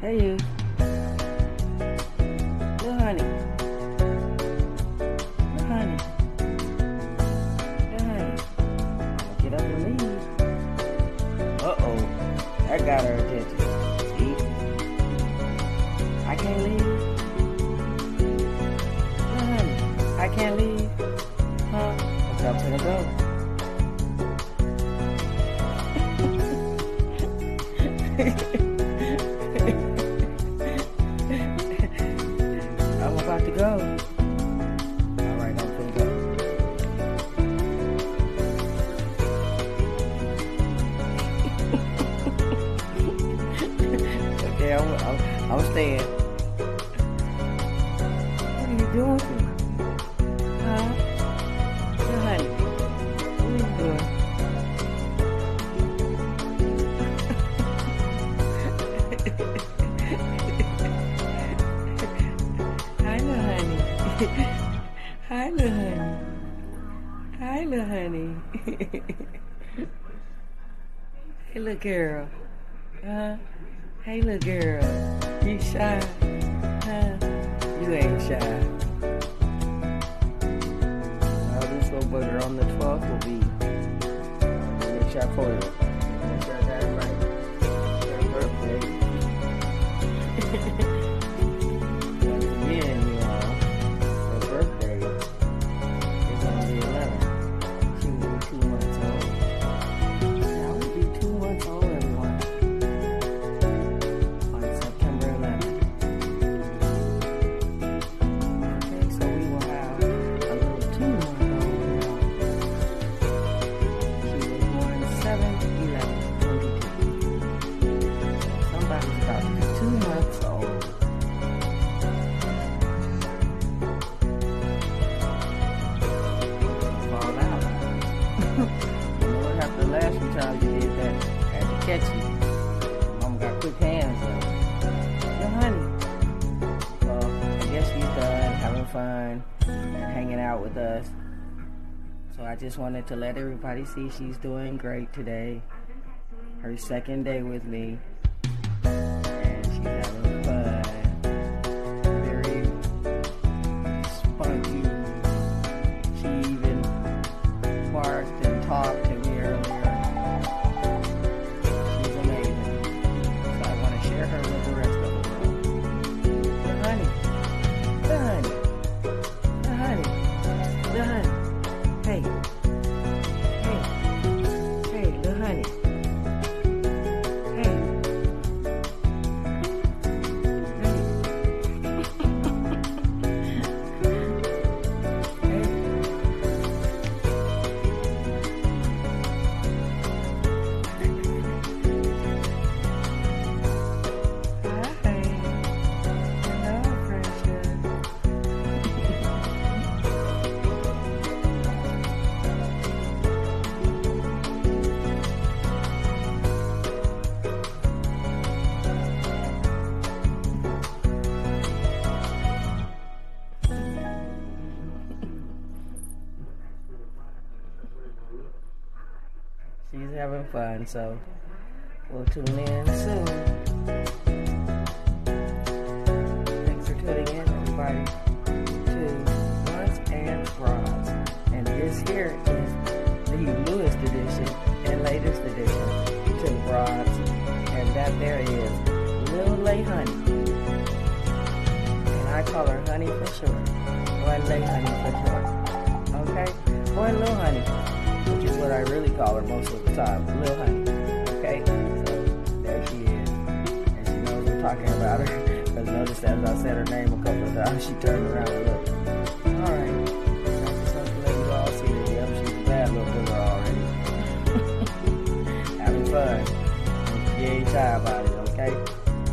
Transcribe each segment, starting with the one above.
Hey, you. Little honey. Little honey. Little honey. Get up and leave. Uh oh. That got her attention. See? I can't leave. Little honey. I can't leave. Huh? Up to the go? I'm Staying. What are you doing? Huh? Little honey, what are you doing? Hi, little honey. Hi, little honey. Hi, little honey. hey, little girl. Huh? Hey, little girl. You shy? Huh? You ain't shy. Well, this little booger on the 12th will be. Uh, make sure I photo it. Make sure I got it right. Last few times you did that? I had to catch you. Mom got quick hands up. No, honey. Well, I guess she's done having fun and hanging out with us. So I just wanted to let everybody see she's doing great today. Her second day with me. And she's having Having fun, so we'll tune in soon. Thanks for tuning in, everybody, to Blunts and Bras. And this here is the newest edition and latest edition to Bras. And that there is Lil Lay Honey. And I call her Honey for short. Or Lay Honey for short. Okay? Or Lil Honey, which is what I really call her most of the time. Lil Honey. Okay? So there she is. And she knows I'm talking about her. Because notice as I said her name a couple of times, she turned around and looked. All that, yep, she's a bad little booger already. Having fun. You okay?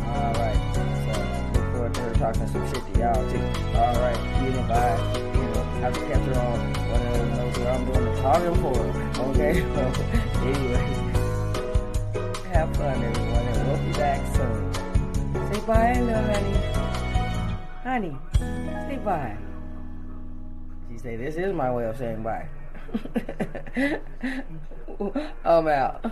Alright. So look forward to her talking some shit to y'all too. Alright, you know, bye. To catch her on of those where I'm doing the talking for. Okay? anyway. Have fun everyone and we'll be back soon. Say bye, little honey. Honey, say bye. She say this is my way of saying bye. I'm out.